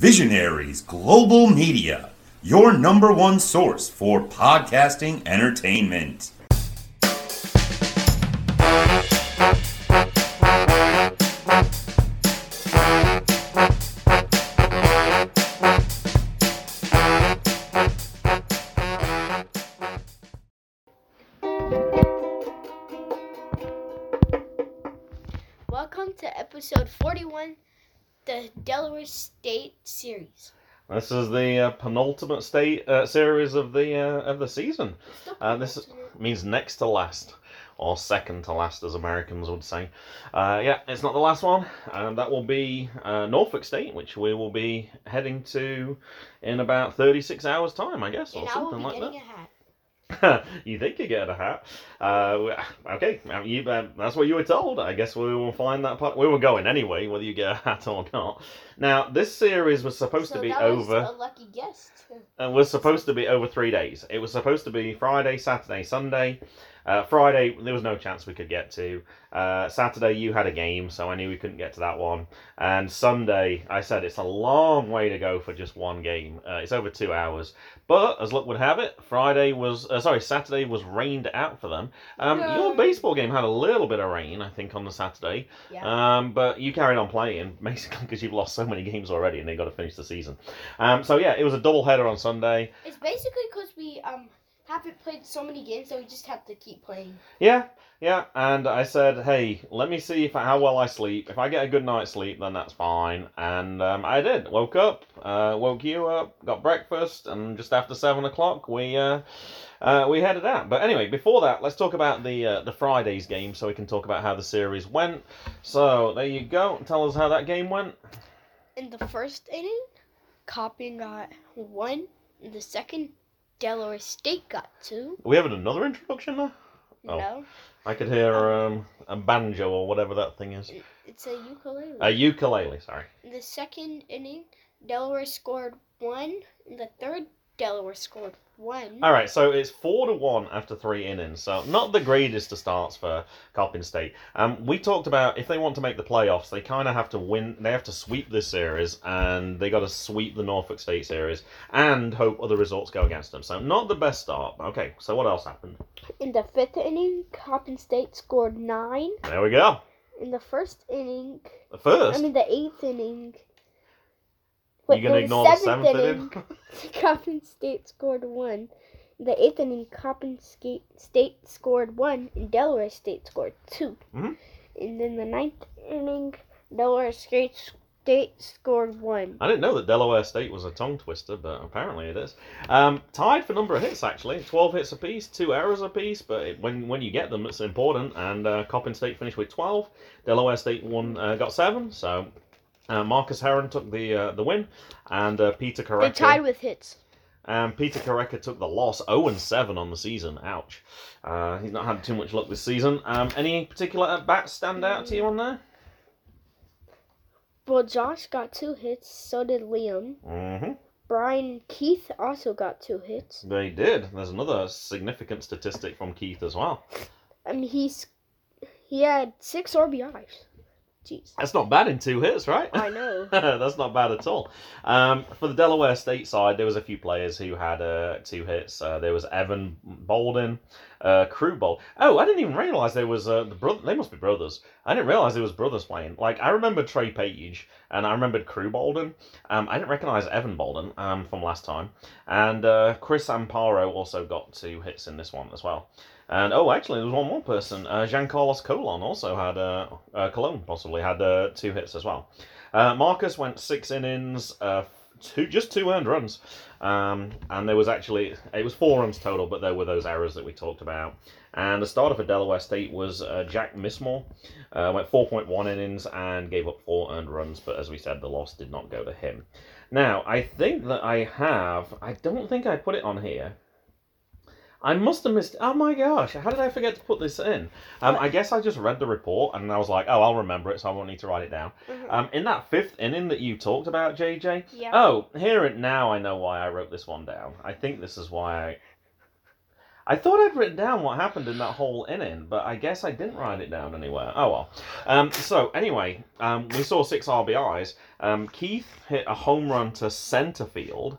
Visionaries Global Media, your number one source for podcasting entertainment. This is the uh, penultimate state uh, series of the uh, of the season. Uh, this is- means next to last, or second to last, as Americans would say. Uh, yeah, it's not the last one, and that will be uh, Norfolk State, which we will be heading to in about thirty six hours' time, I guess, or and I will something like that. you think you get a hat? Uh, okay, you, uh, that's what you were told. I guess we will find that part. We were going anyway, whether you get a hat or not. Now, this series was supposed so to be over. a lucky guest. was supposed to be over three days. It was supposed to be Friday, Saturday, Sunday. Uh, Friday, there was no chance we could get to. Uh, Saturday, you had a game, so I knew we couldn't get to that one. And Sunday, I said it's a long way to go for just one game. Uh, it's over two hours. But as luck would have it, Friday was uh, sorry, Saturday was rained out for them. Um, your baseball game had a little bit of rain, I think, on the Saturday. Yeah. Um, but you carried on playing basically because you've lost so many games already, and they got to finish the season. Um, so yeah, it was a double header on Sunday. it's basically because we um haven't played so many games that we just have to keep playing. Yeah, yeah. And I said, hey, let me see if how well I sleep. If I get a good night's sleep, then that's fine. And um, I did. Woke up, uh, woke you up, got breakfast, and just after seven o'clock, we uh, uh, we headed out. But anyway, before that, let's talk about the uh, the Fridays game, so we can talk about how the series went. So there you go. Tell us how that game went. In the first inning, Coppin got one. In the second, Delaware State got two. We have another introduction now. Oh. No, I could hear um, a banjo or whatever that thing is. it's a ukulele. A ukulele, sorry. In the second inning, Delaware scored one. In the third, Delaware scored one. All right, so it's four to one after three innings. So not the greatest of starts for Coppin State. Um, we talked about if they want to make the playoffs, they kind of have to win. They have to sweep this series, and they got to sweep the Norfolk State series, and hope other results go against them. So not the best start. Okay, so what else happened? In the fifth inning, Coppin State scored nine. There we go. In the first inning, The first. I mean the eighth inning. You gonna no, ignore the seventh inning? Coppin State scored one. The eighth inning, Coppin State, scored one, and Delaware State scored 2 Mhm. And then the ninth inning, Delaware State State scored one. I didn't know that Delaware State was a tongue twister, but apparently it is. Um, tied for number of hits actually, twelve hits apiece, two errors apiece. But it, when when you get them, it's important. And uh, Coppin State finished with twelve. Delaware State won, uh, got seven. So uh, Marcus Heron took the uh, the win, and uh, Peter They tied with hits. And Peter Correcca took the loss, 0 and 7 on the season. Ouch. Uh, he's not had too much luck this season. Um, any particular at bats stand out to you on there? Well, Josh got two hits, so did Liam. Mm-hmm. Brian Keith also got two hits. They did. There's another significant statistic from Keith as well. Mean, he's he had six RBIs. Jeez, That's not bad in two hits, right? I know. That's not bad at all. Um, for the Delaware State side, there was a few players who had uh, two hits. Uh, there was Evan Bolden, uh, Crew Bold. Oh, I didn't even realize there was uh, the brother. They must be brothers. I didn't realize there was brothers playing. Like I remembered Trey Page and I remembered Crew Bolden. Um, I didn't recognize Evan Bolden um, from last time. And uh, Chris Amparo also got two hits in this one as well. And oh, actually, there was one more person. Uh, Jean Carlos Colon also had uh, uh, Cologne possibly had uh, two hits as well. Uh, Marcus went six innings, uh, two just two earned runs, um, and there was actually it was four runs total, but there were those errors that we talked about. And the starter for Delaware State was uh, Jack Mismore, went 4.1 innings and gave up four earned runs, but as we said, the loss did not go to him. Now, I think that I have. I don't think I put it on here. I must have missed. Oh my gosh! How did I forget to put this in? Um, I guess I just read the report and I was like, "Oh, I'll remember it, so I won't need to write it down." Mhm. Um, in that fifth inning that you talked about, JJ. Yeah. Oh, hear it now. I know why I wrote this one down. I think this is why I. I thought I'd written down what happened in that whole inning, but I guess I didn't write it down anywhere. Oh well. Um, so anyway, um, we saw six RBIs. Um, Keith hit a home run to center field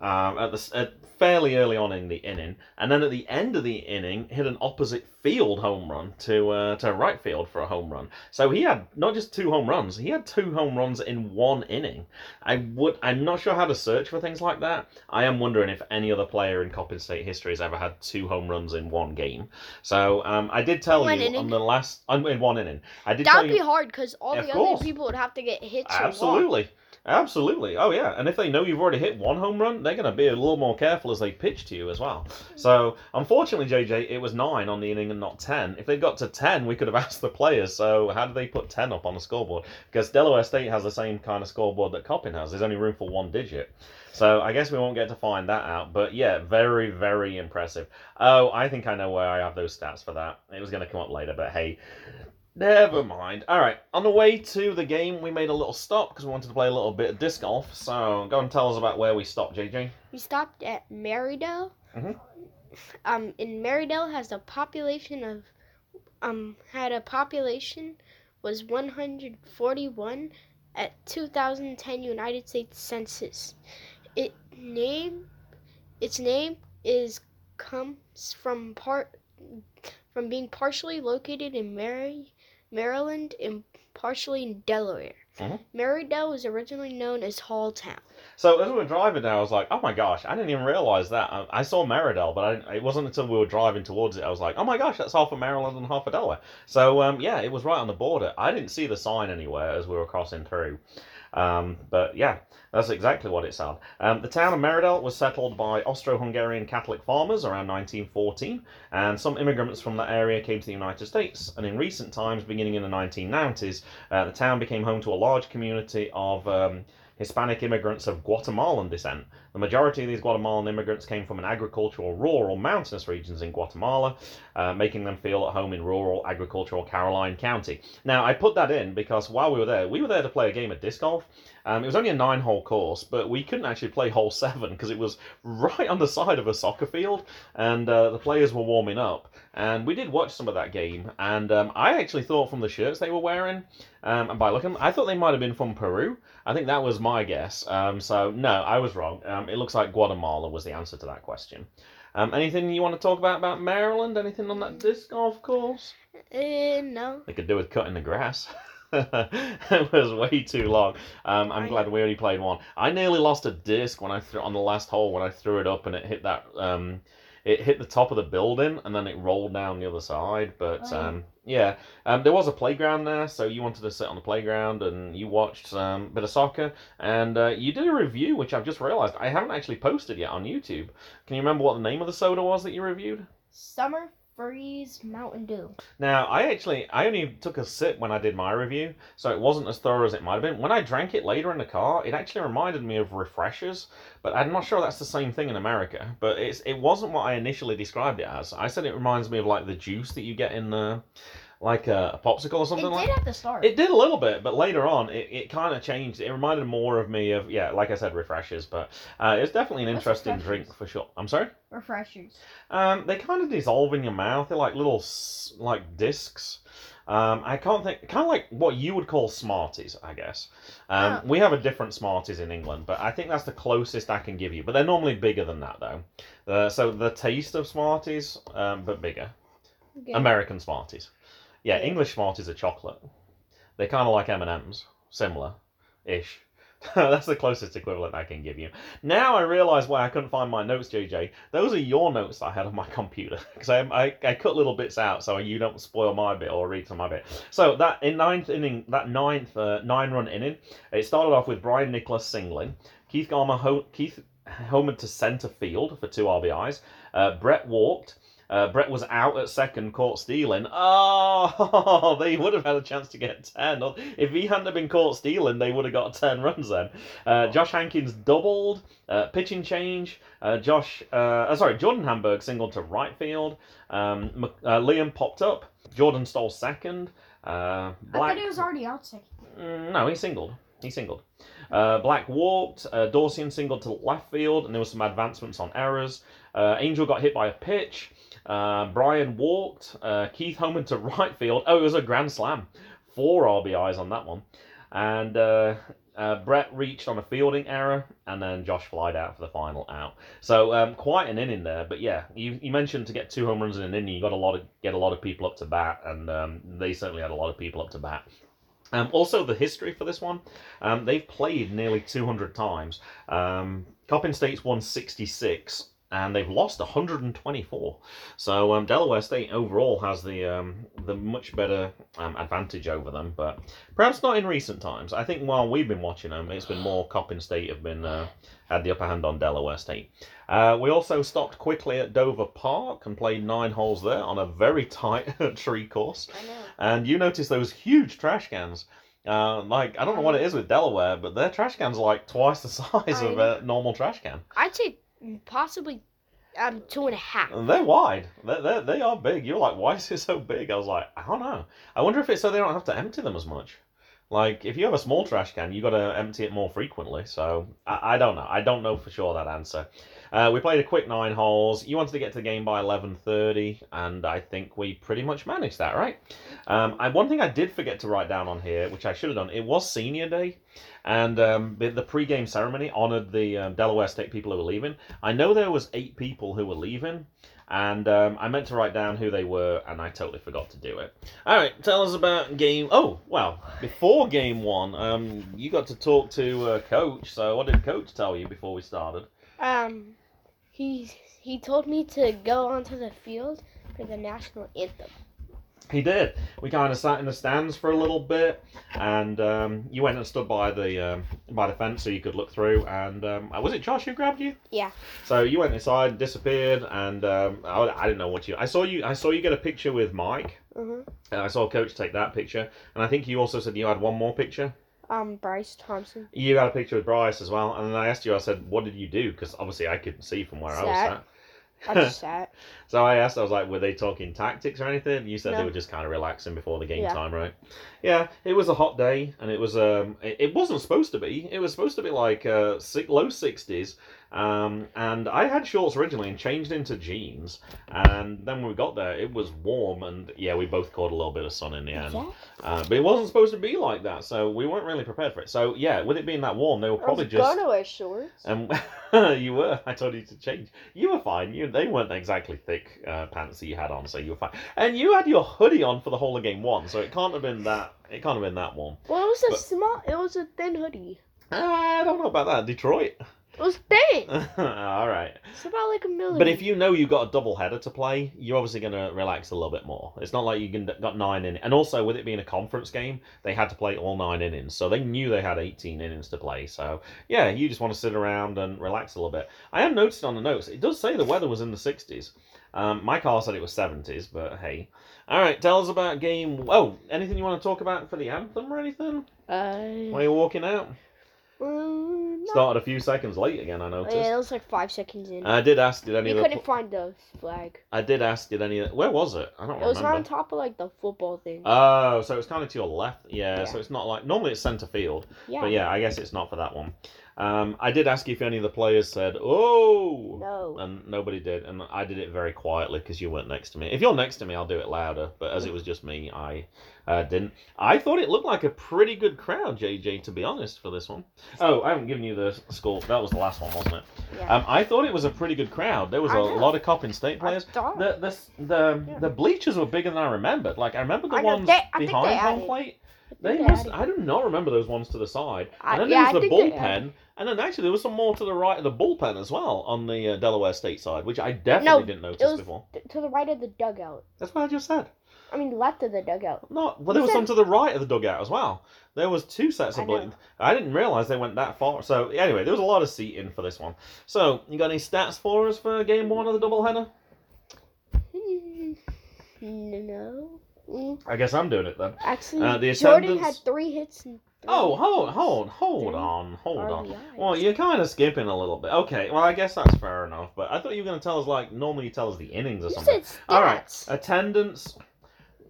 um, at the at fairly early on in the inning, and then at the end of the inning, hit an opposite field home run to uh, to right field for a home run. So he had not just two home runs; he had two home runs in one inning. I would. I'm not sure how to search for things like that. I am wondering if any other player in Coppin State history has ever had two home runs in one game. So um, I did tell One you inning. on the last um, in one inning. I did That'd you be hard because all the course. other people would have to get hits. Absolutely. Absolutely. Oh, yeah. And if they know you've already hit one home run, they're going to be a little more careful as they pitch to you as well. So, unfortunately, JJ, it was nine on the inning and not 10. If they'd got to 10, we could have asked the players, so how do they put 10 up on the scoreboard? Because Delaware State has the same kind of scoreboard that Coppin has. There's only room for one digit. So, I guess we won't get to find that out. But yeah, very, very impressive. Oh, I think I know where I have those stats for that. It was going to come up later, but hey. Never mind. All right, on the way to the game, we made a little stop because we wanted to play a little bit of disc golf. So go and tell us about where we stopped, JJ. We stopped at Marydel. Mhm. Um, and Marydel has a population of, um, had a population was 141 at 2010 United States Census. It name, its name is comes from part from being partially located in Mary, Maryland and partially in Delaware. Mhm. Marydel was originally known as Halltown. So as we were driving there, I was like, "Oh my gosh, I didn't even realize that." I, I saw Marydel, but I, it wasn't until we were driving towards it I was like, "Oh my gosh, that's half of Maryland and half of Delaware." So um, yeah, it was right on the border. I didn't see the sign anywhere as we were crossing through, um, but yeah, that's exactly what it said. Um, the town of Marydel was settled by Austro-Hungarian Catholic farmers around 1914, and some immigrants from that area came to the United States. And in recent times, beginning in the 1990s, uh, the town became home to a large community of um, Hispanic immigrants of Guatemalan descent. The majority of these Guatemalan immigrants came from an agricultural, rural, mountainous regions in Guatemala, uh, making them feel at home in rural, agricultural Caroline County. Now, I put that in because while we were there, we were there to play a game of disc golf. Um, it was only a nine hole course, but we couldn't actually play hole seven because it was right on the side of a soccer field, and uh, the players were warming up. And we did watch some of that game, and um, I actually thought from the shirts they were wearing, um, and by looking, I thought they might have been from Peru. I think that was my guess. Um, so no, I was wrong. Um, it looks like Guatemala was the answer to that question. Um, anything you want to talk about about Maryland? Anything on that disc golf course? Uh, no. They could do with cutting the grass. it was way too long. Um, I'm I- glad we only played one. I nearly lost a disc when I threw on the last hole when I threw it up and it hit that. Um, it hit the top of the building and then it rolled down the other side. But Oh. um, yeah, um, there was a playground there, so you wanted to sit on the playground and you watched um, a bit of soccer and uh, you did a review, which I've just realised I haven't actually posted yet on YouTube. Can you remember what the name of the soda was that you reviewed? Summer Freeze Mountain Dew. Now, I actually, I only took a sip when I did my review, so it wasn't as thorough as it might have been. When I drank it later in the car, it actually reminded me of refreshers, but I'm not sure that's the same thing in America. But it's, it wasn't what I initially described it as. I said it reminds me of like the juice that you get in the, like a, a popsicle or something it like. did at the start. It did a little bit, but later on, it, it kind of changed. It reminded more of me of yeah, like I said, refreshers. But uh, it's definitely an What's interesting drink for sure. I'm sorry. Refreshers. Um, they kind of dissolve in your mouth. They're like little like discs. Um, I can't think, kind of like what you would call Smarties, I guess. Um, Ah. We have a different Smarties in England, but I think that's the closest I can give you. But they're normally bigger than that, though. Uh, so the taste of Smarties, um, but bigger. Okay. American Smarties. Yeah. English Smarties are chocolate. They're kind of like M and M's, similar, ish. That's the closest equivalent I can give you. Now I realise why I couldn't find my notes, JJ. Those are your notes I had on my computer because I, I I cut little bits out so you don't spoil my bit or read some of my bit. So that in ninth inning, that ninth uh, nine run inning, it started off with Brian Nicholas singling. Keith Gardner ho- Keith homered to centre field for two RBIs. Uh, Brett walked. Uh, Brett was out at second, caught stealing. Oh, they would have had a chance to get 10. If he hadn't have been caught stealing, they would have got 10 runs then. Uh, Josh Hankins doubled, uh, pitching change. Uh, Josh, uh, uh, sorry, Jordan Hamburg singled to right field. Um, uh, Liam popped up. Jordan stole second. Uh, Black, was already out second. Mm, no, he singled. He singled. Uh, Black walked. Uh, Dawson singled to left field, and there was some advancements on errors. Uh, Angel got hit by a pitch. Uh, Brian walked. Uh, Keith Homan to right field. Oh, it was a grand slam. Four RBIs on that one. And uh, uh, Brett reached on a fielding error, and then Josh flied out for the final out. So um, quite an inning there. But yeah, you, you mentioned to get two home runs in an inning, you got a lot of get a lot of people up to bat, and um, they certainly had a lot of people up to bat. Um, also, the history for this one, um, they've played nearly 200 times. Um, Coppin State's won 66, and they've lost 124. So um, Delaware State overall has the um, the much better um, advantage over them, but perhaps not in recent times. I think while we've been watching them, it's been more Coppin State have been uh, had the upper hand on Delaware State. Uh, we also stopped quickly at Dover Park and played nine holes there on a very tight tree course. I know. And you notice those huge trash cans. Uh, like I don't know what it is with Delaware, but their trash cans are like twice the size I of a normal trash can. I'd say possibly um two and a half. They're wide. They're, they're, they are big. You're like, why is it so big? I was like, I don't know. I wonder if it's so they don't have to empty them as much. Like, if you have a small trash can, you got to empty it more frequently. So, I, I don't know. I don't know for sure that answer. Uh, we played a quick nine holes. You wanted to get to the game by 11.30, and I think we pretty much managed that, right? Um, I, one thing I did forget to write down on here, which I should have done, it was senior day, and um, the, the pre-game ceremony honoured the um, Delaware State people who were leaving. I know there was eight people who were leaving, and um, I meant to write down who they were, and I totally forgot to do it. All right, tell us about game. Oh, well, before game one, um, you got to talk to uh, coach. So, what did coach tell you before we started? Um, he he told me to go onto the field for the national anthem. He did. We kind of sat in the stands for a little bit, and um, you went and stood by the um, by the fence so you could look through. And um, was it Josh who grabbed you? Yeah. So you went inside, disappeared, and um, I, I didn't know what you. I saw you. I saw you get a picture with Mike. Mhm. And I saw Coach take that picture, and I think you also said you had one more picture. Um, Bryce Thompson. You got a picture with Bryce as well, and then I asked you. I said, "What did you do?" Because obviously I couldn't see from where I was Sat. Sat. I just sat. So I asked, I was like, were they talking tactics or anything? You said they were just kind of relaxing before the game Yeah. time, right? Yeah, it was a hot day, and it was um, it, it wasn't supposed to be. It was supposed to be like uh, si- low sixties, um, and I had shorts originally and changed into jeans, and then when we got there, it was warm, and yeah, we both caught a little bit of sun in the end. Yeah. Uh, but it wasn't supposed to be like that, so we weren't really prepared for it. So yeah, with it being that warm, they were probably I was just. gonna wear shorts. And you were. I told you to change. You were fine. You they weren't exactly thick uh, pants that you had on, so you were fine. And you had your hoodie on for the whole of game one, so it can't have been that. It can't have been that warm. well, it was a but- small. It was a thin hoodie. I don't know about that. Detroit. It was thin. All right. It's about like a million. But if you know you've got a double header to play, you're obviously going to relax a little bit more. It's not like you can got nine in, and also with it being a conference game, they had to play all nine innings, so they knew they had 18 innings to play. So yeah, you just want to sit around and relax a little bit. I have noticed on the notes it does say the weather was in the 60s. Um, my car said it was 70s, but hey. All right, tell us about game. Oh, anything you want to talk about for the anthem or anything? uh, While you're walking out, Uh, no. started a few seconds late again. I noticed. Yeah, it was like five seconds in. I did ask, did any we of the couldn't find the flag. I did ask, did any? Where was it? I don't know. It was on top of like the football thing. Oh, so it's kind of to your left. Yeah, Yeah. so it's not like normally it's centre field, yeah. but yeah, I guess it's not for that one. Um, I did ask if any of the players said "oh," No. and nobody did, and I did it very quietly because you weren't next to me. If you're next to me, I'll do it louder, but as it was just me, I uh, didn't. I thought it looked like a pretty good crowd, JJ, to be honest, for this one. Oh, I haven't given you the score. That was the last one, wasn't it? Yeah. Um, I thought it was a pretty good crowd. There was a know. lot of Coppin State players. The the the, Yeah. the bleachers were bigger than I remembered. Like I remember the I know, ones they- behind home plate. They must. I do not remember those ones to the side. I- And then yeah, there was the bullpen, and then actually there was some more to the right of the bullpen as well on the uh, Delaware State side, which I definitely No, didn't notice it was before. th- to the right of the dugout. That's what I just said. I mean, left of the dugout. No, well. There You was said- some to the right of the dugout as well. There was two sets of bleachers. I didn't realize they went that far. So anyway, there was a lot of seating for this one. So you got any stats for us for game one of the doubleheader? No. Mm, I guess I'm doing it then. Actually, Uh, the Jordan had three hits. And three Oh, hold, hold, hold Three on, hold on. Well, you're kind of skipping a little bit. Okay, well, I guess that's fair enough. But I thought you were going to tell us like normally you tell us the innings or You something. All right, attendance.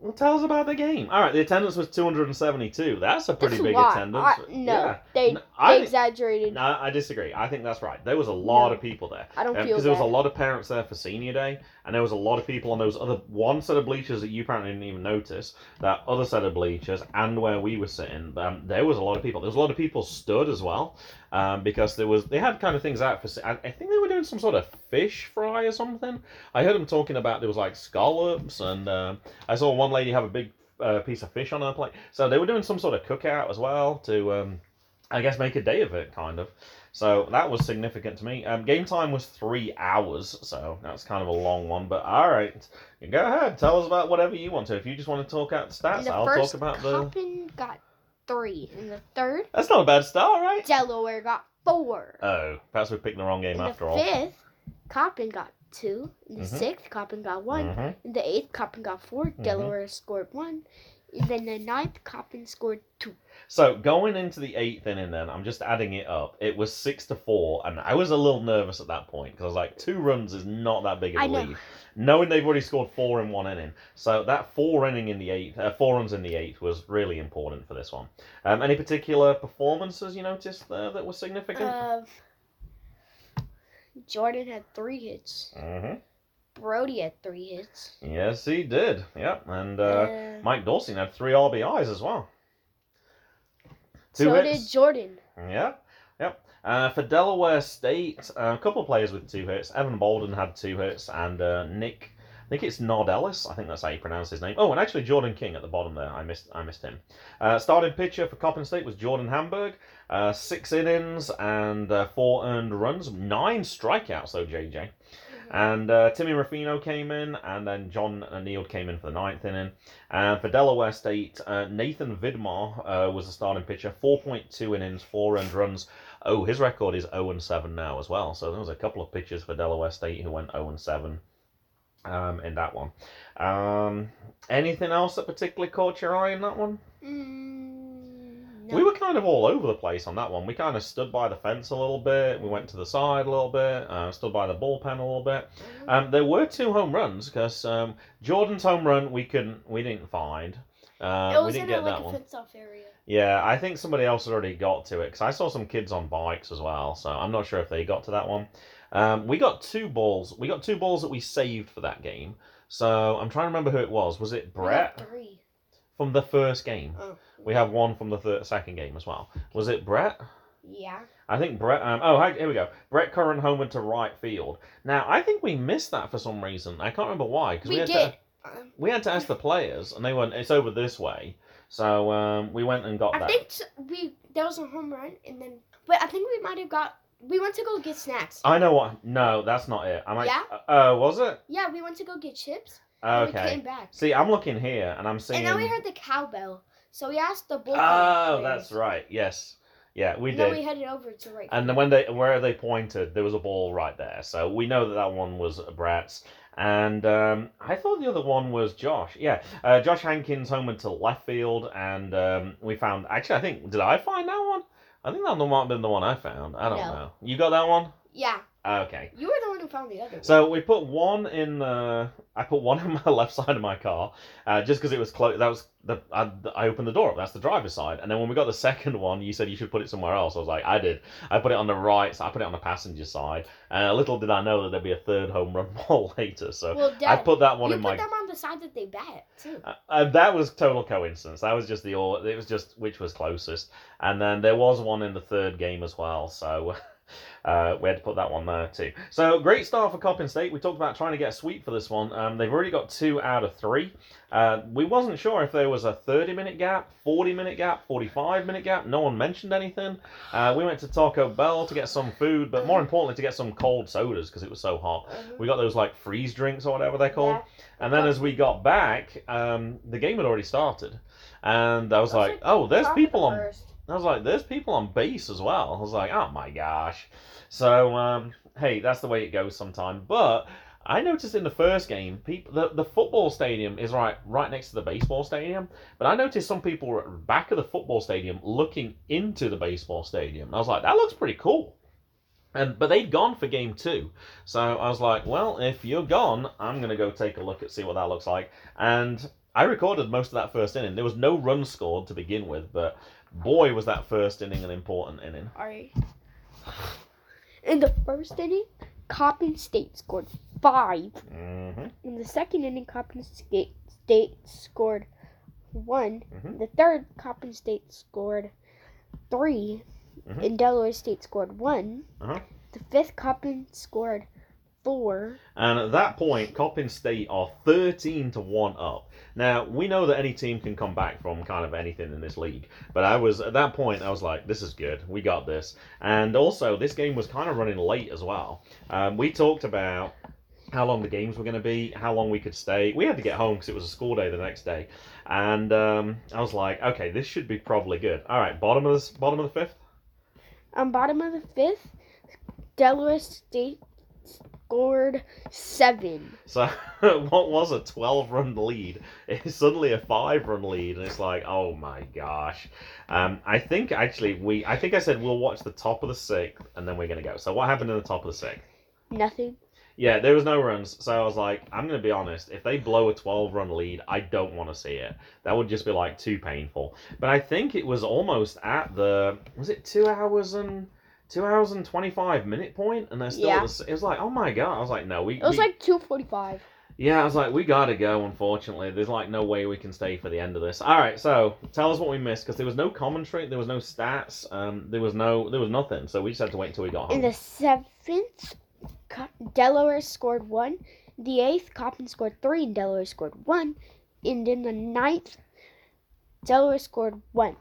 Well, tell us about the game. All right, the attendance was 272. That's a pretty That's a big attendance. I, no, Yeah. they, No, I they exaggerated. No, I disagree. I think that's right. There was a lot No. of people there. I don't feel Because there was a lot of parents there for senior day, and there was a lot of people on those other one set of bleachers that you apparently didn't even notice. That other set of bleachers, and where we were sitting, um, there was a lot of people. There was a lot of people stood as well, um, because there was they had kind of things out for. I, I think they were doing some sort of fish fry or something. I heard them talking about there was like scallops, and um, I saw one lady have a big uh, piece of fish on her plate. So they were doing some sort of cookout as well to. Um, I guess make a day of it, kind of. So that was significant to me. Um, game time was three hours, so that's kind of a long one. But all right, go ahead, tell us about whatever you want to. If you just want to talk out stats, I'll talk about the. Coppin got three. In the third, That's not a bad start, right? Delaware got four. Oh, perhaps we picked the wrong game In after the all. fifth, Coppin got two. In the Mhm. sixth, Coppin got one. Mhm. In the eighth, Coppin got 4 Mm-hmm. Delaware scored one. And then the ninth, Coppin scored two. So going into the eighth inning, then I'm just adding it up. It was six to four, and I was a little nervous at that point because I was like, two runs is not that big of a I know. lead. Knowing they've already scored four in one inning, so that four inning in the eighth, uh, four runs in the eighth was really important for this one. Um, any particular performances you noticed there that were significant? Uh, Jordan had three hits. hmm Brody had three hits. Yes, he did. Yep, and uh, Uh, Mike Dawson had three RBIs as well. Two so hits. did Jordan. Yep. Uh, for Delaware State, uh, a couple of players with two hits. Evan Bolden had two hits, and uh, Nick, I think it's Nod Ellis. I think that's how you pronounce his name. Oh, and actually Jordan King at the bottom there. I missed, I missed him. Uh, starting pitcher for Coppin State was Jordan Hamburg. Uh, six innings and uh, four earned runs, nine strikeouts though, JJ. And uh, Timmy Ruffino came in, and then John Neal came in for the ninth inning. And for Delaware State, uh, Nathan Vidmar uh, was the starting pitcher. 4.2 innings, four earned runs. Oh, his record is 0 and 7 now as well. So there was a couple of pitchers for Delaware State who went 0 and 7 um, in that one. Um, anything else that particularly caught your eye in that one? Mm, no. We were kind of all over the place on that one. We kind of stood by the fence a little bit. We went to the side a little bit. Uh, stood by the bullpen a little bit. Mhm. Um, there were two home runs because um, Jordan's home run we couldn't we didn't find. Uh, it we was didn't in get a, that like a one. Fenced off area. Yeah, I think somebody else already got to it because I saw some kids on bikes as well. So I'm not sure if they got to that one. Um, we got two balls. We got two balls that we saved for that game. So I'm trying to remember who it was. Was it Brett Three. from the first game? Oh. We have one from the third, second game as well. Was it Brett? Yeah. I think Brett. Um, oh, here we go. Brett Curran homer to right field. Now I think we missed that for some reason. I can't remember why because We, had did. to we had to ask the players and they went it's over this way. So um, we went and got I that. think we there was a home run and then, but I think we might have got. We went to go get snacks. I know what. No, that's not it. I might. Yeah? Uh, was it? Yeah, we went to go get chips. And we Okay. came back. See, I'm looking here and I'm seeing. And then we heard the cowbell. So we asked the bullpen. Oh, that's right. Yes. Yeah, we and did. then we headed over to right. And then when they where they pointed, there was a ball right there. So we know that that one was Brett's. And um, I thought the other one was Josh. Yeah, uh, Josh Hankins homered to left field, and um, we found. Actually, I think did I find that one? I think that one might have been the one I found. I don't No. know. You got that one? yeah, Okay. you were the one who found the other. one. So we put one in the. I put one in my left side of my car, uh, just because it was close. That was the. I, I opened the door up. That's the driver's side. And then when we got the second one, you said you should put it somewhere else. I was like, I did. I put it on the right. So I put it on the passenger side. And little did I know that there'd be a third home run ball later. So well, I put that one you in put my. them on the side that they bat too. Uh, uh, that was total coincidence. That was just the. It was just which was closest, and then there was one in the third game as well. So uh, we had to put that one there too. So great start for Coppin State. We talked about trying to get a sweep for this one. Um, they've already got two out of three. Uh, we wasn't sure if there was a 30 minute gap, 40 minute gap, 45 minute gap. No one mentioned anything. Uh, we went to Taco Bell to get some food, but more importantly to get some cold sodas because it was so hot. Mhm. We got those like freeze drinks or whatever they're called. And then as we got back, um, the game had already started, and I was was like, like "Oh, there's people on." first. I was like, "There's people on base as well." I was like, "Oh my gosh!" So, um, hey, that's the way it goes sometimes. But I noticed in the first game, people the, the football stadium is right right next to the baseball stadium. But I noticed some people were at the back of the football stadium looking into the baseball stadium. And I was like, "That looks pretty cool." And but they'd gone for game two, so I was like, "Well, if you're gone, I'm gonna go take a look at see what that looks like." And I recorded most of that first inning. There was no run scored to begin with, but boy, was that first inning an important inning. All right. In the first inning, Coppin State scored five. hmm In the second inning, Coppin State, State scored one. Mhm. The third, Coppin State scored 3 Mhm. And Delaware State scored one. Uh-huh. The fifth, Coppin scored four. And at that point, Coppin State are 13 to 1 up. Now, we know that any team can come back from kind of anything in this league. But I was, at that point, I was like, this is good. We got this. And also, this game was kind of running late as well. Um, we talked about how long the games were going to be, how long we could stay. We had to get home because it was a school day the next day. And um, I was like, okay, this should be probably good. All right, bottom of the, bottom of the fifth? On bottom of the fifth, Delaware State scored seven. So what was a 12 run lead is suddenly a 5 run lead and it's like oh my gosh. Um, I think actually we I think I said we'll watch the top of the 6th and then we're going to go. So what happened in the top of the 6th? Nothing. Yeah, there was no runs. So I was like I'm going to be honest, if they blow a 12 run lead, I don't want to see it. That would just be like too painful. But I think it was almost at the was it 2 hours and Two hours and twenty five minute point, and they're still. Yeah. the It was like, oh my god! I was like, no, we. It was we- like two forty-five. yeah, I was like, we gotta go. Unfortunately, there's like no way we can stay for the end of this. All right, so tell us what we missed because there was no commentary, there was no stats, um, there was no, there was nothing. So we just had to wait until we got home In the seventh, Delaware scored one. The eighth, Coppin scored three, and Delaware scored one. And in the ninth, Delaware scored one.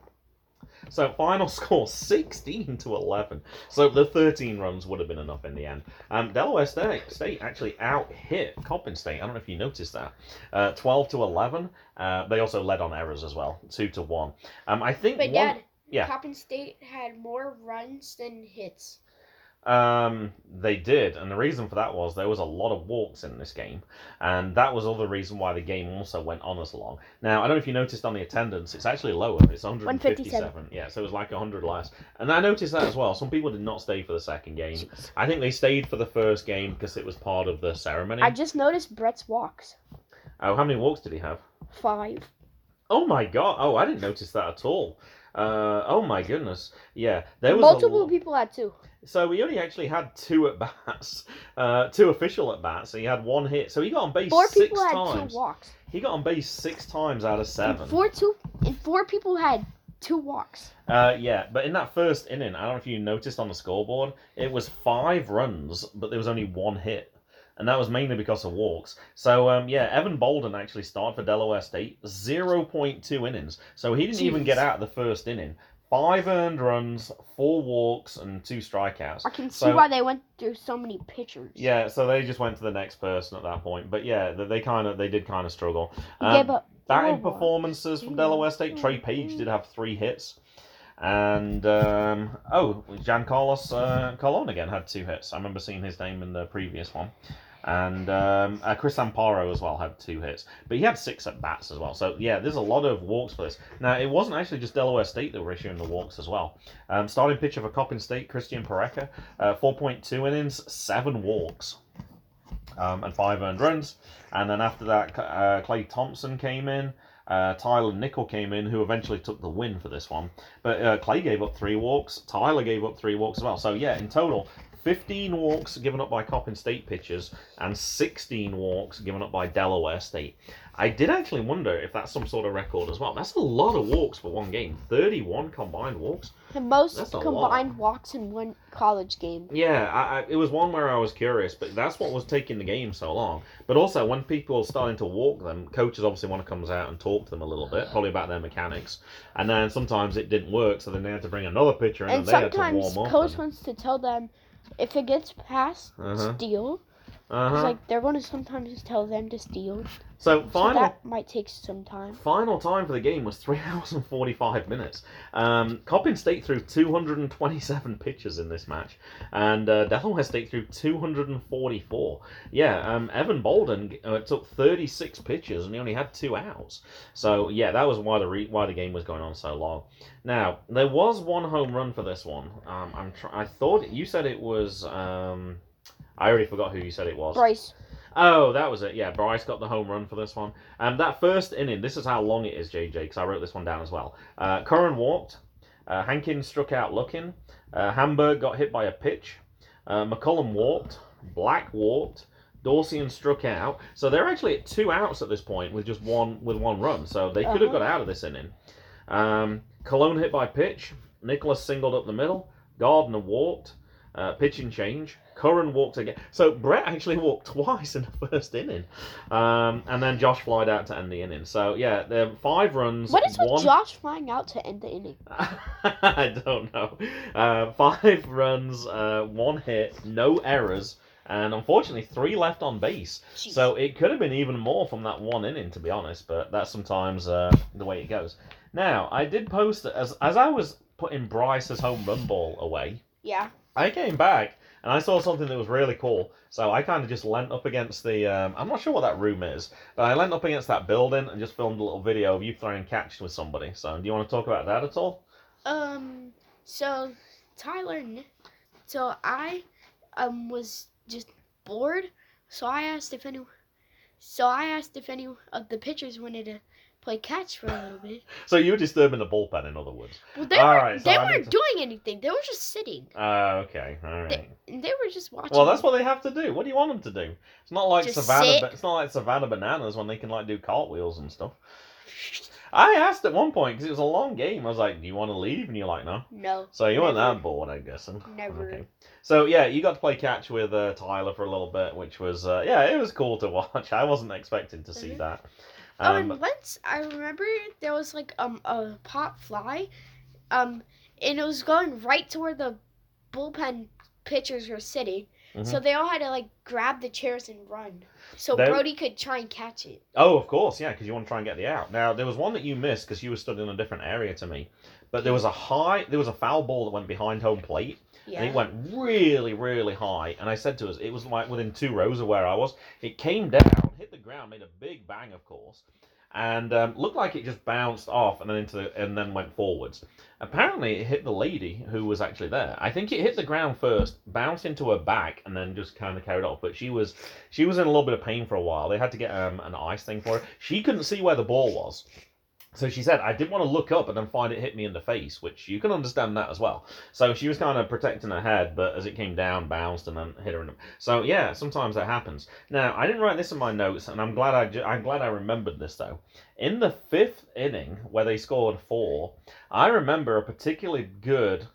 So final score sixteen to eleven. So the thirteen runs would have been enough in the end. Um, Delaware State, State actually out hit Coppin State. I don't know if you noticed that. Uh, Twelve to eleven. Uh, they also led on errors as well, two to one. Um, I think. But one- Dad, yeah. Coppin State had more runs than hits. Um, they did, and the reason for that was there was a lot of walks in this game, and that was other reason why the game also went on as long. Now, I don't know if you noticed on the attendance, it's actually lower. It's 157. Yeah, so it was like 100 less. And I noticed that as well. Some people did not stay for the second game. I think they stayed for the first game because it was part of the ceremony. I just noticed Brett's walks. Oh, how many walks did he have? Five. Oh my god! Oh, I didn't notice that at all. Uh, oh my goodness! Yeah, there was Multiple lo- people had two. So we only actually had two at bats, uh, two official at bats. So he had one hit. So he got on base Four six people had times. two walks. He got on base six times out of And seven. four two and four people had two walks. Uh, yeah, but in that first inning, I don't know if you noticed on the scoreboard, it was five runs, but there was only one hit. And that was mainly because of walks. So, um, yeah, Evan Bolden actually started for Delaware State, 0.2 innings. So he didn't even get out of the first inning. Five earned runs, four walks, and two strikeouts. I can see So- why they went through so many pitchers. Yeah, so they just went to the next person at that point. But yeah, they- they kind of they did kind of struggle. Um, gave up batting four walks. performances from Delaware State. Trey Page did have three hits, and um, oh, Jan Carlos uh, Colon again had two hits. I remember seeing his name in the previous one. And um, uh, Chris Amparo as well had two hits, but he had six at bats as well. So yeah, there's a lot of walks for this. Now it wasn't actually just Delaware State that were issuing the walks as well. Um, starting pitcher for Coppin State, Christian Pareca, uh, 4.2 innings, seven walks, um, and five earned runs. And then after that, uh, Clay Thompson came in. Uh, Tyler Nickel came in, who eventually took the win for this one. But uh, Clay gave up three walks. Tyler gave up three walks as well. So yeah, in total, 15 walks given up by Coppin State pitchers and 16 walks given up by Delaware State. I did actually wonder if that's some sort of record as well. That's a lot of walks for one game. 31 combined walks. The most a lot. combined walks in one college game. Yeah, I, I, it was one where I was curious, but that's what was taking the game so long. But also, when people are starting to walk them, coaches obviously want to come out and talk to them a little bit, probably about their mechanics. And then sometimes it didn't work, so then they had to bring another pitcher in, and, And they had to sometimes warm up. coach and- wants to tell them if it gets past Uh-huh. steal. Uh-huh. It's like they're going to sometimes tell them to steal. so So final that might take some time. Final time for the game was three hours and forty-five minutes. Um, Coppin State threw two hundred and twenty-seven pitches in this match, and uh, Delaware State threw two hundred and forty-four. Yeah, um, Evan Bolden uh, took thirty-six pitches and he only had two outs. So yeah, that was why the re- why the game was going on so long. Now there was one home run for this one. Um, I'm tr- I thought you said it was. Um, I already forgot who you said it was. Bryce. Oh, that was it. Yeah, Bryce got the home run for this one. And that first inning, this is how long it is, JJ, because I wrote this one down as well. Uh, Curran walked. Uh, Hankins struck out looking. Uh, Hamburg got hit by a pitch. Uh, McCullum walked. Black walked. Dorsian struck out. So they're actually at two outs at this point with just one with one run. So they could have Uh-huh. got out of this inning. Um, Cologne hit by pitch. Nicholas singled up the middle. Gardner walked. Uh, pitching change. Curran walked again. So Brett actually walked twice in the first inning. Um, and then Josh flied out to end the inning. So yeah, there are five runs. What is with. Josh flying out to end the inning? I don't know. Uh, five runs, uh, one hit, no errors, and unfortunately three left on base. Jeez. So it could have been even more from that one inning, to be honest. But that's sometimes uh, the way it goes. Now I did post as as I was putting Bryce's home run ball away. yeah. I came back and I saw something that was really cool. So I kind of just leant up against the. Um, I'm not sure what that room is, but I leant up against that building and just filmed a little video of you throwing catch with somebody. So do you want to talk about that at all? Um. So Tyler. So I um was just bored. So I asked if any. So I asked if any of the pitchers wanted to play catch for a little bit. So you were disturbing the bullpen, in other words. Well, they All were, right, so they I weren't to- doing anything. They were just sitting. Uh, okay, all right. They, they were just watching. Well, that's what they have to do. What do you want them to do? It's not like Just Savannah. Ba- It's not like Savannah Bananas when they can like do cartwheels and stuff. I asked at one point because it was a long game. I was like, "Do you want to leave?" And you're like, "No." No, So you weren't that bored, I'm guessing. never. Okay. So yeah, you got to play catch with uh, Tyler for a little bit, which was uh, yeah, it was cool to watch. I wasn't expecting to see Mhm. that. Oh, Um, and once I remember there was like um a pop fly, um, and it was going right to where the bullpen pitchers were sitting. So Mhm. they all had to like grab the chairs and run, so They- Brody could try and catch it. Oh, of course, yeah, because you want to try and get the out. Now there was one that you missed because you were stood in a different area to me, but there was a high, there was a foul ball that went behind home plate, Yeah. and it went really, really high. And I said to us, it was like within two rows of where I was. It came down, ground, made a big bang, of course, and um, looked like it just bounced off and then into the, and then went forwards. Apparently, it hit the lady who was actually there. I think it hit the ground first, bounced into her back, and then just kind of carried off. But she was she was in a little bit of pain for a while. They had to get um, an ice thing for her. She couldn't see where the ball was. So she said, I didn't want to look up and then find it hit me in the face, which you can understand that as well. So she was kind of protecting her head, but as it came down, bounced and then hit her in the. So yeah, sometimes that happens. Now I didn't write this in my notes, and I'm glad I ju- I'm glad I remembered this though. In the fifth inning, where they scored four, I remember a particularly good.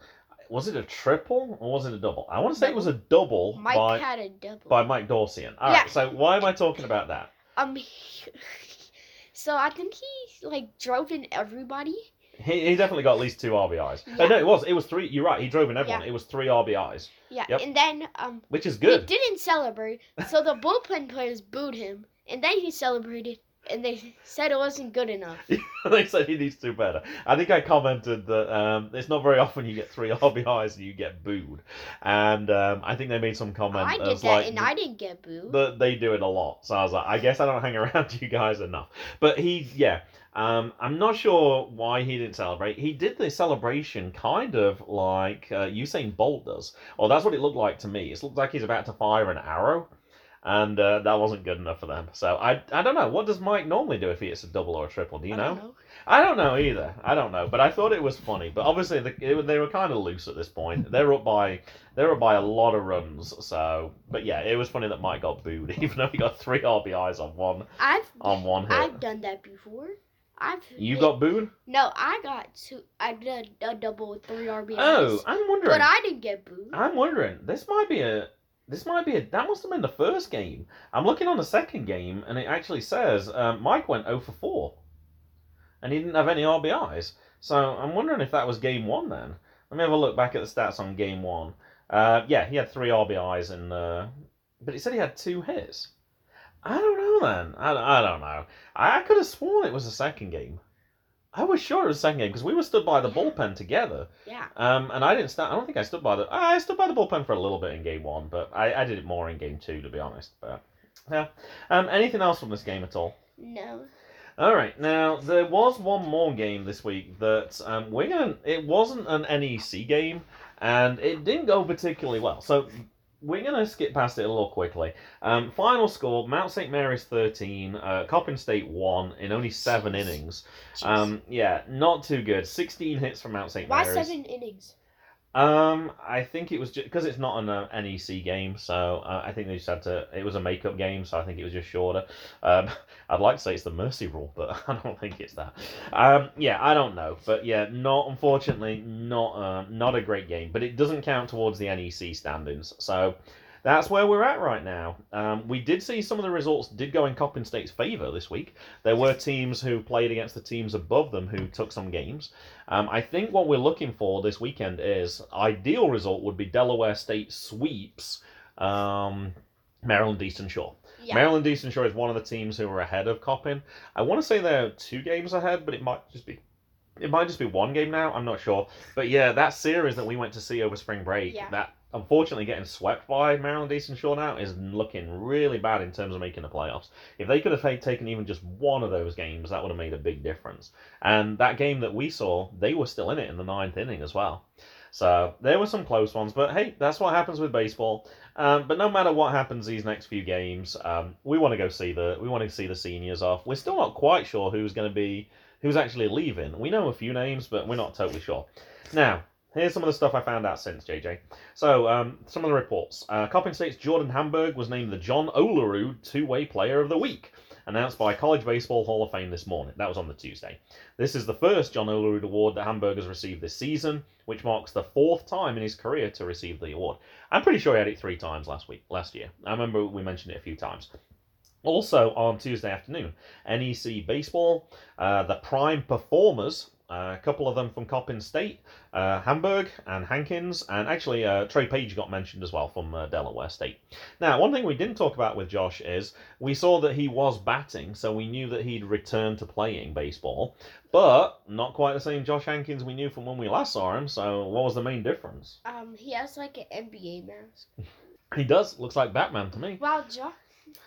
Was it a triple or was it a double? I want to say it was a double Mike by had a double. by Mike Dorsian. All right. Yeah. So why am I talking about that? um, so I think he like drove in everybody. He, he definitely got at least two RBIs. Uh, no, it was it was three. You're right. He drove in everyone. Yeah. It was three RBIs, Yeah, Yep. and then um which is good. he didn't celebrate, so the bullpen players booed him, and then he celebrated, and they said it wasn't good enough. they said he needs to do better. I think I commented that um, it's not very often you get three RBIs and you get booed, and um, I think they made some comment. I did that, like, and I didn't get booed. that they do it a lot. So I was like, I guess I don't hang around you guys enough. But he, yeah, um, I'm not sure why he didn't celebrate. He did the celebration kind of like uh, Usain Bolt does, or that's what it looked like to me. It looked like he's about to fire an arrow. And uh, that wasn't good enough for them. So I, I don't know. What does Mike normally do if he hits a double or a triple? Do you I know? know. I don't know either. I don't know, but I thought it was funny. But obviously, the, it, they were kind of loose at this point. They're up by they're up by a lot of runs. So, but yeah, it was funny that Mike got booed, even though he got three RBIs on one I've on one hit. I've done that before. I've You hit- got booed? no. I got two. I did a double with three RBIs. Oh, I'm wondering. but I didn't get booed. I'm wondering. This might be a. This might be a. That must have been the first game. I'm looking on the second game, and it actually says um, Mike went 0 for 4, and he didn't have any RBIs. So I'm wondering if that was game one then. Let me have a look back at the stats on game one. Uh, yeah, he had three RBIs, and uh, but he said he had two hits. I don't know then. I, I don't know. I, I could have sworn it was the second game. I was sure it was the second game because we were stood by the bullpen together. yeah. Um, and I didn't stand. I don't think I stood by the. I stood by the bullpen for a little bit in game one, but I, I did it more in game two, to be honest. But yeah. Um, anything else from this game at all? No. All right. Now there was one more game this week that um, we're gonna. It wasn't an NEC game, and it didn't go particularly well. So we're going to skip past it a little quickly. Um, final score Mount St. Mary's 13, uh, Coppin State 1 in only seven Jeez. innings. Um, yeah, not too good. 16 hits from Mount St. Mary's. Why seven innings? Um, I think it was just because it's not an uh, NEC game, so uh, I think they just had to. It was a makeup game, so I think it was just shorter. Um, I'd like to say it's the mercy rule, but I don't think it's that. Um, yeah, I don't know, but yeah, not unfortunately, not uh, not a great game, but it doesn't count towards the NEC standings, so. That's where we're at right now. Um, we did see some of the results did go in Coppin State's favour this week. There were teams who played against the teams above them who took some games. Um, I think what we're looking for this weekend is ideal result would be Delaware State sweeps um, Maryland Eastern Shore. Yeah. Maryland Eastern Shore is one of the teams who are ahead of Coppin. I want to say they're two games ahead, but it might just be. It might just be one game now. I'm not sure, but yeah, that series that we went to see over spring break, Yeah. that unfortunately getting swept by Maryland Eastern Shore now is looking really bad in terms of making the playoffs. If they could have ta- taken even just one of those games, that would have made a big difference. And that game that we saw, they were still in it in the ninth inning as well. So there were some close ones, but hey, that's what happens with baseball. Um, but no matter what happens these next few games, um, we want to go see the we want to see the seniors off. We're still not quite sure who's going to be who's actually leaving. We know a few names, but we're not totally sure. Now, here's some of the stuff I found out since JJ. So um, some of the reports. Uh, Coppin State's Jordan Hamburg was named the John Olerud Two-Way Player of the Week announced by College Baseball Hall of Fame this morning. That was on the Tuesday. This is the first John Olerud Award that Hamburg has received this season, which marks the fourth time in his career to receive the award. I'm pretty sure he had it three times last week, last year. I remember we mentioned it a few times. Also on Tuesday afternoon, NEC Baseball, uh, the Prime Performers, uh, a couple of them from Coppin State, uh, Hamburg and Hankins, and actually uh, Trey Page got mentioned as well from uh, Delaware State. Now, one thing we didn't talk about with Josh is we saw that he was batting, so we knew that he'd returned to playing baseball, but not quite the same Josh Hankins we knew from when we last saw him. So, what was the main difference? Um, he has like an NBA mask. He does looks like Batman to me. While Josh.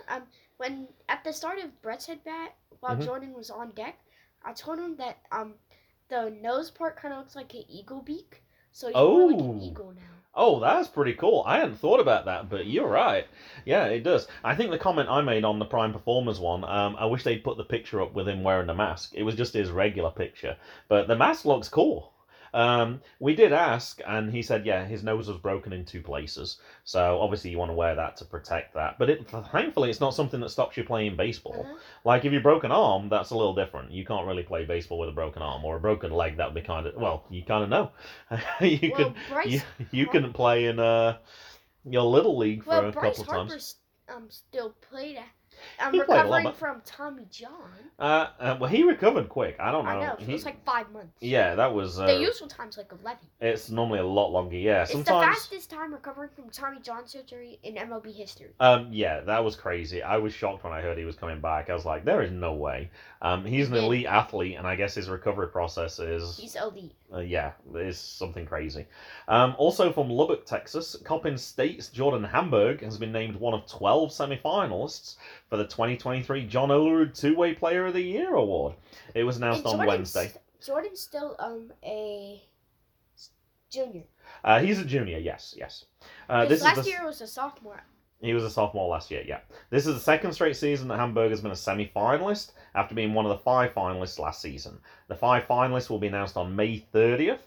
um, when at the start of Brett's head bat, while Mhm. Jordan was on deck, I told him that um, the nose part kind of looks like an eagle beak, so he's more like an Oh. eagle now. Oh, that's pretty cool. I hadn't thought about that, but you're right. Yeah, it does. I think the comment I made on the Prime Performers one, um, I wish they'd put the picture up with him wearing the mask. It was just his regular picture, but the mask looks cool. Um, we did ask, and he said, yeah, his nose was broken in two places. So obviously you want to wear that to protect that. But it, thankfully, it's not something that stops you playing baseball. Uh-huh. Like if you broke an arm, that's a little different. You can't really play baseball with a broken arm or a broken leg. That would be kind of well, you kind of know. you well, could Bryce, you, you couldn't play in uh your little league for well, a Bryce couple of times. um still played. I'm He played a lot, recovering from Tommy John. Uh, uh, well, he recovered quick. I don't know. I know. He- It was like five months. yeah, that was. Uh, The usual time's like eleven. it's normally a lot longer. Yeah, It's the fastest time recovering from Tommy John surgery in MLB history. Um, yeah, that was crazy. I was shocked when I heard he was coming back. I was like, there is no way. Um, he's an Yeah. elite athlete, and I guess his recovery process is He's elite. Uh, yeah, it's something crazy. Um, also from Lubbock, Texas, Coppin State's Jordan Hamburg has been named one of 12 semifinalists for the 2023 John Olerud Two-Way Player of the Year award. It was announced on Wednesday. Jordan's still um a junior. Uh, he's a junior, yes, yes. Uh, this last is the, year was a sophomore. He was a sophomore last year, yeah. This is the second straight season that Hamburg has been a semi finalist after being one of the five finalists last season. The five finalists will be announced on May 30th.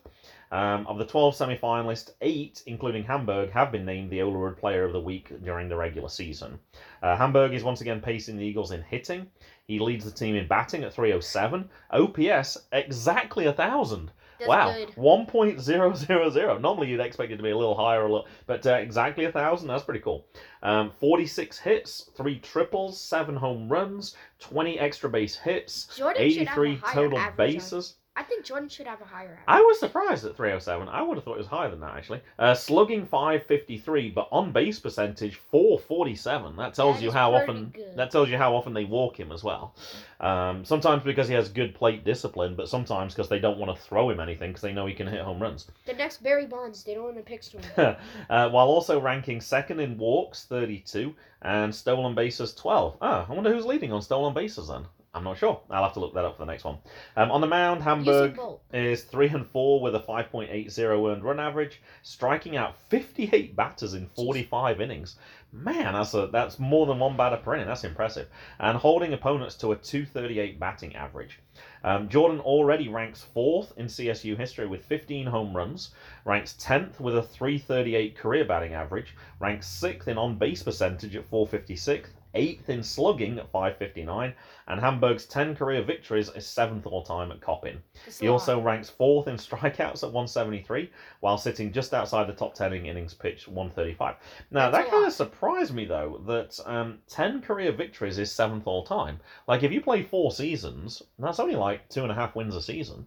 Um, of the 12 semi finalists, eight, including Hamburg, have been named the Olerud Player of the Week during the regular season. Uh, Hamburg is once again pacing the Eagles in hitting. He leads the team in batting at 307. OPS, exactly a 1,000. That's wow, good. one point zero zero zero. Normally you'd expect it to be a little higher, a little, but uh, exactly a thousand. That's pretty cool. Um, Forty-six hits, three triples, seven home runs, twenty extra base hits, Jordan should have a eighty-three total average on- bases. I think Jordan should have a higher average. I was surprised at 307. I would have thought it was higher than that actually. Uh, slugging 553, but on base percentage 447. That tells That you how often. good. That tells you how often they walk him as well. Um, sometimes because he has good plate discipline, but sometimes because they don't want to throw him anything because they know he can hit home runs. The next Barry Bonds, they don't want to pick him. uh, while also ranking second in walks 32 and stolen bases 12. Ah, I wonder who's leading on stolen bases then. I'm not sure. I'll have to look that up for the next one. Um, on the mound, Hamburg is three and four with a 5.80 earned run average, striking out 58 batters in 45 innings. Man, that's a that's more than one batter per inning. That's impressive, and holding opponents to a 238 batting average. Um, Jordan already ranks fourth in CSU history with 15 home runs, ranks 10th with a 338 career batting average, ranks sixth in on base percentage at 456, eighth in slugging at 559, and Hamburg's 10 career victories is seventh all time at Coppin. He also ranks fourth in strikeouts at 173, while sitting just outside the top 10 in innings pitched 135. Now, That's that kind of surprised me, though, that um, 10 career victories is seventh all time. Like, if you play four seasons, that's only like two and a half wins a season.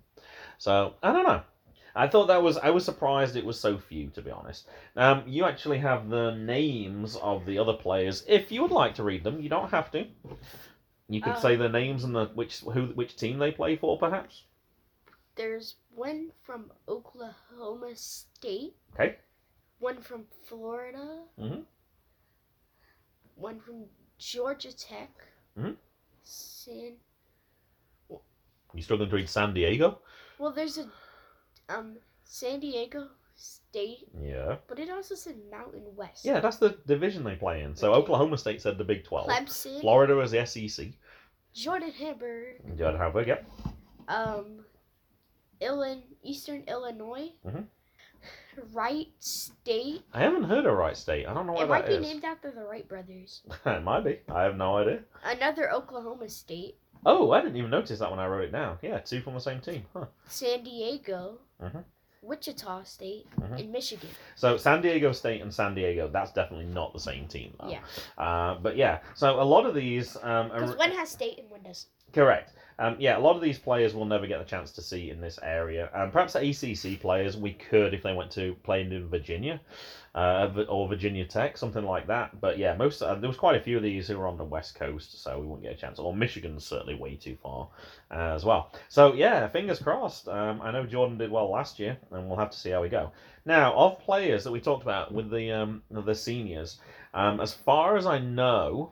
So, I don't know. I thought that was, I was surprised it was so few, to be honest. Um, you actually have the names of the other players. If you would like to read them, you don't have to. You could say their names and the which who which team they play for, perhaps. There's one from Oklahoma State. Okay. One from Florida. Mhm. One from Georgia Tech. Mhm. San. You struggling to read San Diego? Well, there's a um San Diego State, Yeah. but it also said Mountain West. Yeah, that's the division they play in. So Okay. Oklahoma State said the Big 12. Clemson. Florida is the SEC. Jordan Hamburg. Jordan Harvard, yep. Um, Illin Eastern Illinois. Mhm. Wright State. I haven't heard of Wright State. I don't know why. It where might be is. named after the Wright brothers. it might be. I have no idea. Another Oklahoma State. Oh, I didn't even notice that when I wrote it down. Yeah, two from the same team. Huh. San Diego. Mhm. Wichita State. Mhm. And Michigan. So San Diego State and San Diego, that's definitely not the same team. Though. Yeah. Uh, but yeah, so a lot of these um, are- Because one has state and one doesn't. Correct. Um, yeah, a lot of these players will never get the chance to see in this area. Um, perhaps the ACC players we could if they went to playing in Virginia uh, or Virginia Tech, something like that. But yeah, most uh, there was quite a few of these who were on the West Coast, so we wouldn't get a chance. Or Michigan's certainly way too far uh, as well. So yeah, fingers crossed. Um, I know Jordan did well last year, and we'll have to see how we go. Now, of players that we talked about with the um, the seniors, um, as far as I know,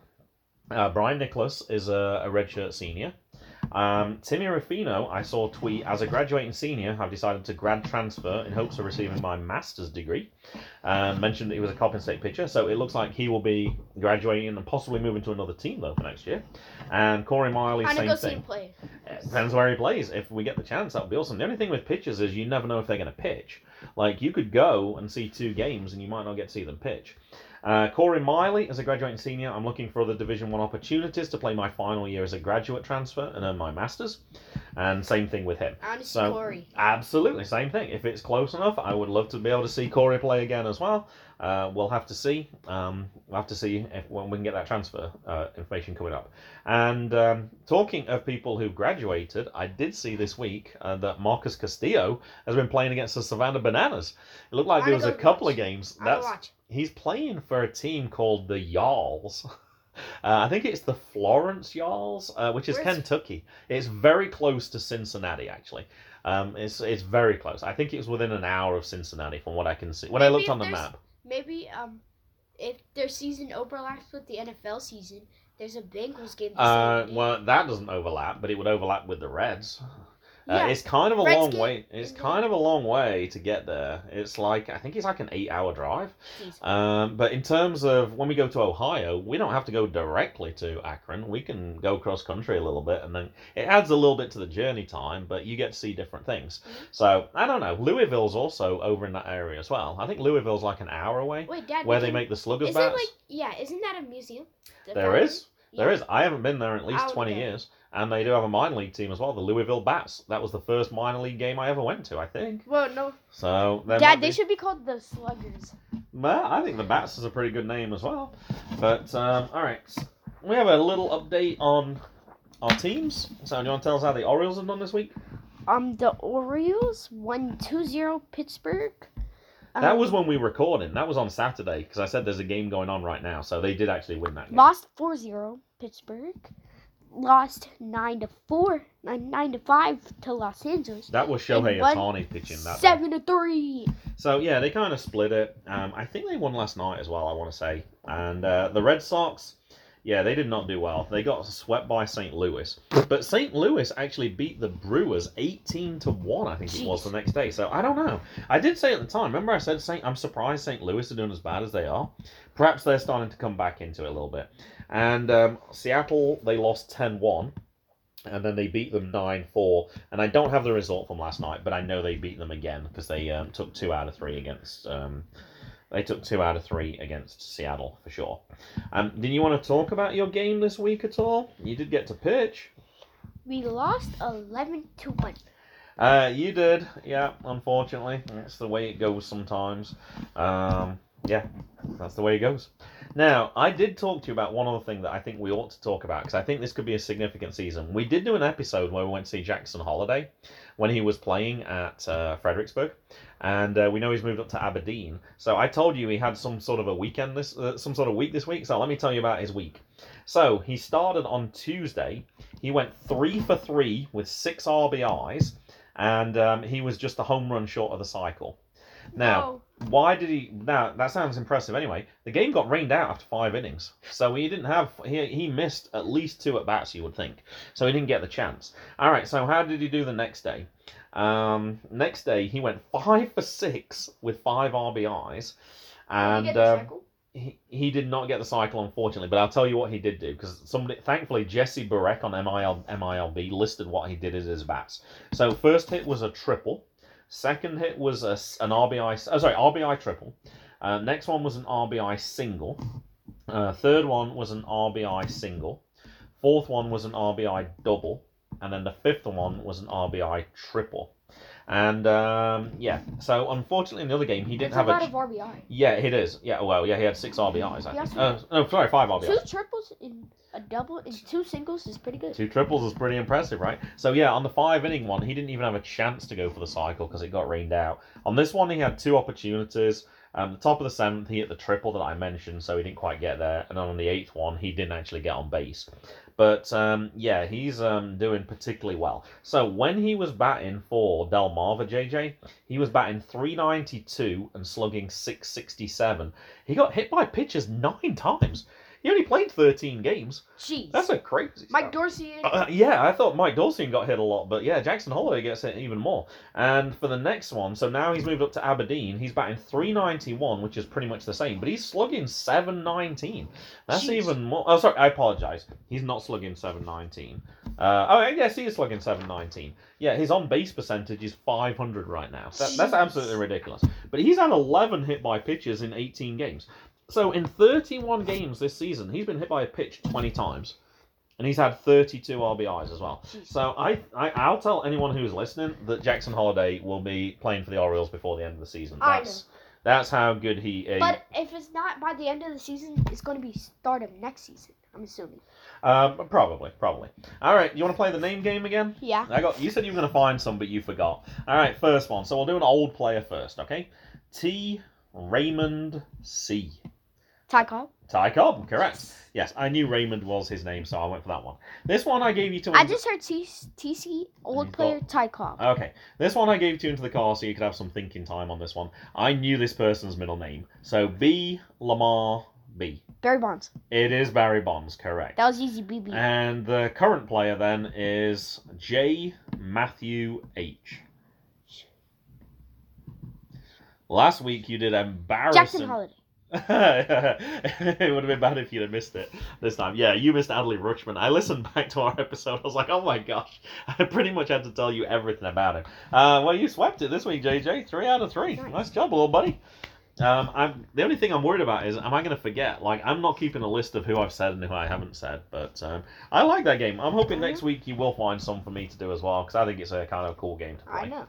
uh, Brian Nicholas is a, a redshirt senior. Um, Timmy Rufino, I saw tweet as a graduating senior, I've decided to grad transfer in hopes of receiving my master's degree. Um, mentioned that he was a Coppin State pitcher, so it looks like he will be graduating and possibly moving to another team though for next year. And Corey Miley, I'm same go thing. play. It Depends where he plays. If we get the chance, that would be awesome. The only thing with pitchers is you never know if they're going to pitch. Like you could go and see two games, and you might not get to see them pitch. Uh, Corey Miley, as a graduating senior, I'm looking for other Division One opportunities to play my final year as a graduate transfer and earn my masters. And same thing with him. I want to see So- Corey. Absolutely, same thing. If it's close enough, I would love to be able to see Corey play again as well. Uh, we'll have to see. Um, we'll have to see if when we can get that transfer uh, information coming up. And um, talking of people who graduated, I did see this week uh, that Marcus Castillo has been playing against the Savannah Bananas. It looked like there was a couple of games. That's watch. he's playing for a team called the Y'alls. Uh, I think it's the Florence Y'alls, uh, which is Where's- Kentucky. It's very close to Cincinnati, actually. Um, it's it's very close. I think it was within an hour of Cincinnati, from what I can see. When I looked on the there's- map, Maybe um, if their season overlaps with the NFL season, there's a Bengals game. uh, well, that doesn't overlap, but it would overlap with the Reds. Uh, Yeah, it's kind of a Reds long way. It's in kind of a long way to get there. It's like I think it's like an eight-hour drive. Um, but in terms of when we go to Ohio, we don't have to go directly to Akron. We can go cross country a little bit, and then it adds a little bit to the journey time. But you get to see different things. Mhm. So I don't know. Louisville's also over in that area as well. I think Louisville's like an hour away, Wait, Dad. where they can- make the sluggers Is bats. like yeah? Isn't that a museum? The There is. There Yeah. is. I haven't been there in at least I'll 20 go. years. And they do have a minor league team as well, the Louisville Bats. That was the first minor league game I ever went to, I think. Well, no, So, Dad. They be- should be called the Sluggers. Well, I think the Bats is a pretty good name as well. But, um, alright. We have a little update on our teams. So, do you want to tell us how the Orioles have done this week? Um, the Orioles won 2-0 Pittsburgh. That Um, was when we were recording. That was on Saturday, because I said there's a game going on right now. So, they did actually win that game. lost 4-0 Pittsburgh. Lost 9 to 4, 9 to 5 to Los Angeles. That was Shohei And Otani pitching that. day. 7 to 3. So yeah, they kind of split it. Um, I think they won last night as well. I want to say, and uh, the Red Sox. Yeah, they did not do well. They got swept by St. Louis. But St. Louis actually beat the Brewers 18 to 1, I think it was the next day. So I don't know. I did say at the time, remember I said St. I'm surprised St. Louis are doing as bad as they are. Perhaps they're starting to come back into it a little bit. And um, Seattle, they lost 10 1. And then they beat them 9 4. And I don't have the result from last night, but I know they beat them again because they um, took two out of three against. Um, they took two out of three against Seattle for sure. Um, did you want to talk about your game this week at all? You did get to pitch. We lost 11 to 1. Uh, you did, yeah. Unfortunately, that's the way it goes sometimes. Um, yeah, that's the way it goes. Now, I did talk to you about one other thing that I think we ought to talk about because I think this could be a significant season. We did do an episode where we went to see Jackson Holliday when he was playing at uh, Fredericksburg, and uh, we know he's moved up to Aberdeen. So I told you he had some sort of a weekend this, uh, some sort of week this week. So let me tell you about his week. So he started on Tuesday. He went three for three with six RBIs, and um, he was just a home run short of the cycle. Now, why did he? Now that sounds impressive. Anyway, the game got rained out after five innings, so he didn't have. He he missed at least two at bats, you would think. So he didn't get the chance. All right. So how did he do the next day? Um, next day he went five for six with five RBIs, and um, he, he did not get the cycle unfortunately. But I'll tell you what he did do because somebody, thankfully, Jesse Burek on MIL, MILB listed what he did as his bats. So first hit was a triple. Second hit was a, an RBI, oh, sorry, RBI triple. Uh, next one was an RBI single. Uh, third one was an RBI single. Fourth one was an RBI double. And then the fifth one was an RBI triple. And um, yeah, so unfortunately in the other game he didn't That's have a lot a. of RBI. yeah, it is. Yeah, well, yeah, he had six RBIs. I think. Uh, no, sorry, five RBIs. Two triples in a double and two singles is pretty good. Two triples is pretty impressive, right? So yeah, on the five inning one, he didn't even have a chance to go for the cycle because it got rained out. On this one, he had two opportunities. Um, the top of the seventh, he hit the triple that I mentioned, so he didn't quite get there. And then on the eighth one, he didn't actually get on base. But um, yeah, he's um, doing particularly well. So when he was batting for Delmarva, JJ, he was batting 392 and slugging 667. He got hit by pitchers nine times. He only played 13 games. Jeez. That's a crazy. Mike stat. Dorsey. Uh, yeah, I thought Mike Dawson got hit a lot, but yeah, Jackson Holliday gets hit even more. And for the next one, so now he's moved up to Aberdeen. He's batting 391, which is pretty much the same, but he's slugging 719. That's Jeez. even more. Oh, sorry, I apologize. He's not slugging 719. Uh, oh, yes, he is slugging 719. Yeah, his on base percentage is 500 right now. That, that's absolutely ridiculous. But he's had 11 hit by pitches in 18 games. So in 31 games this season, he's been hit by a pitch 20 times. And he's had 32 RBIs as well. So I, I, I'll tell anyone who's listening that Jackson Holliday will be playing for the Orioles before the end of the season. I That's, that's how good he is. But if it's not by the end of the season, it's going to be start of next season. I'm assuming. Um, probably, probably. All right, you want to play the name game again? Yeah. I got. You said you were going to find some, but you forgot. All right, first one. So we'll do an old player first, okay? T. Raymond C. Ty Cobb. Ty Cobb, correct. Yes, I knew Raymond was his name, so I went for that one. This one I gave you to. I just heard T- TC old You've player Ty Cobb. Okay, this one I gave to you into the car so you could have some thinking time on this one. I knew this person's middle name, so B Lamar B. Barry Bonds. It is Barry Bonds, correct. That was easy, BB. And the current player then is J. Matthew H. Last week you did embarrassing. Jackson Holliday. it would have been bad if you'd have missed it this time. Yeah, you missed Adley Rutschman. I listened back to our episode. I was like, oh my gosh. I pretty much had to tell you everything about him. Uh, well, you swept it this week, JJ. Three out of three. Nice. Job, little buddy. Um, I'm the only thing I'm worried about is am I going to forget? Like I'm not keeping a list of who I've said and who I haven't said, but um, I like that game. I'm hoping next week you will find some for me to do as well because I think it's a kind of cool game to play. I know.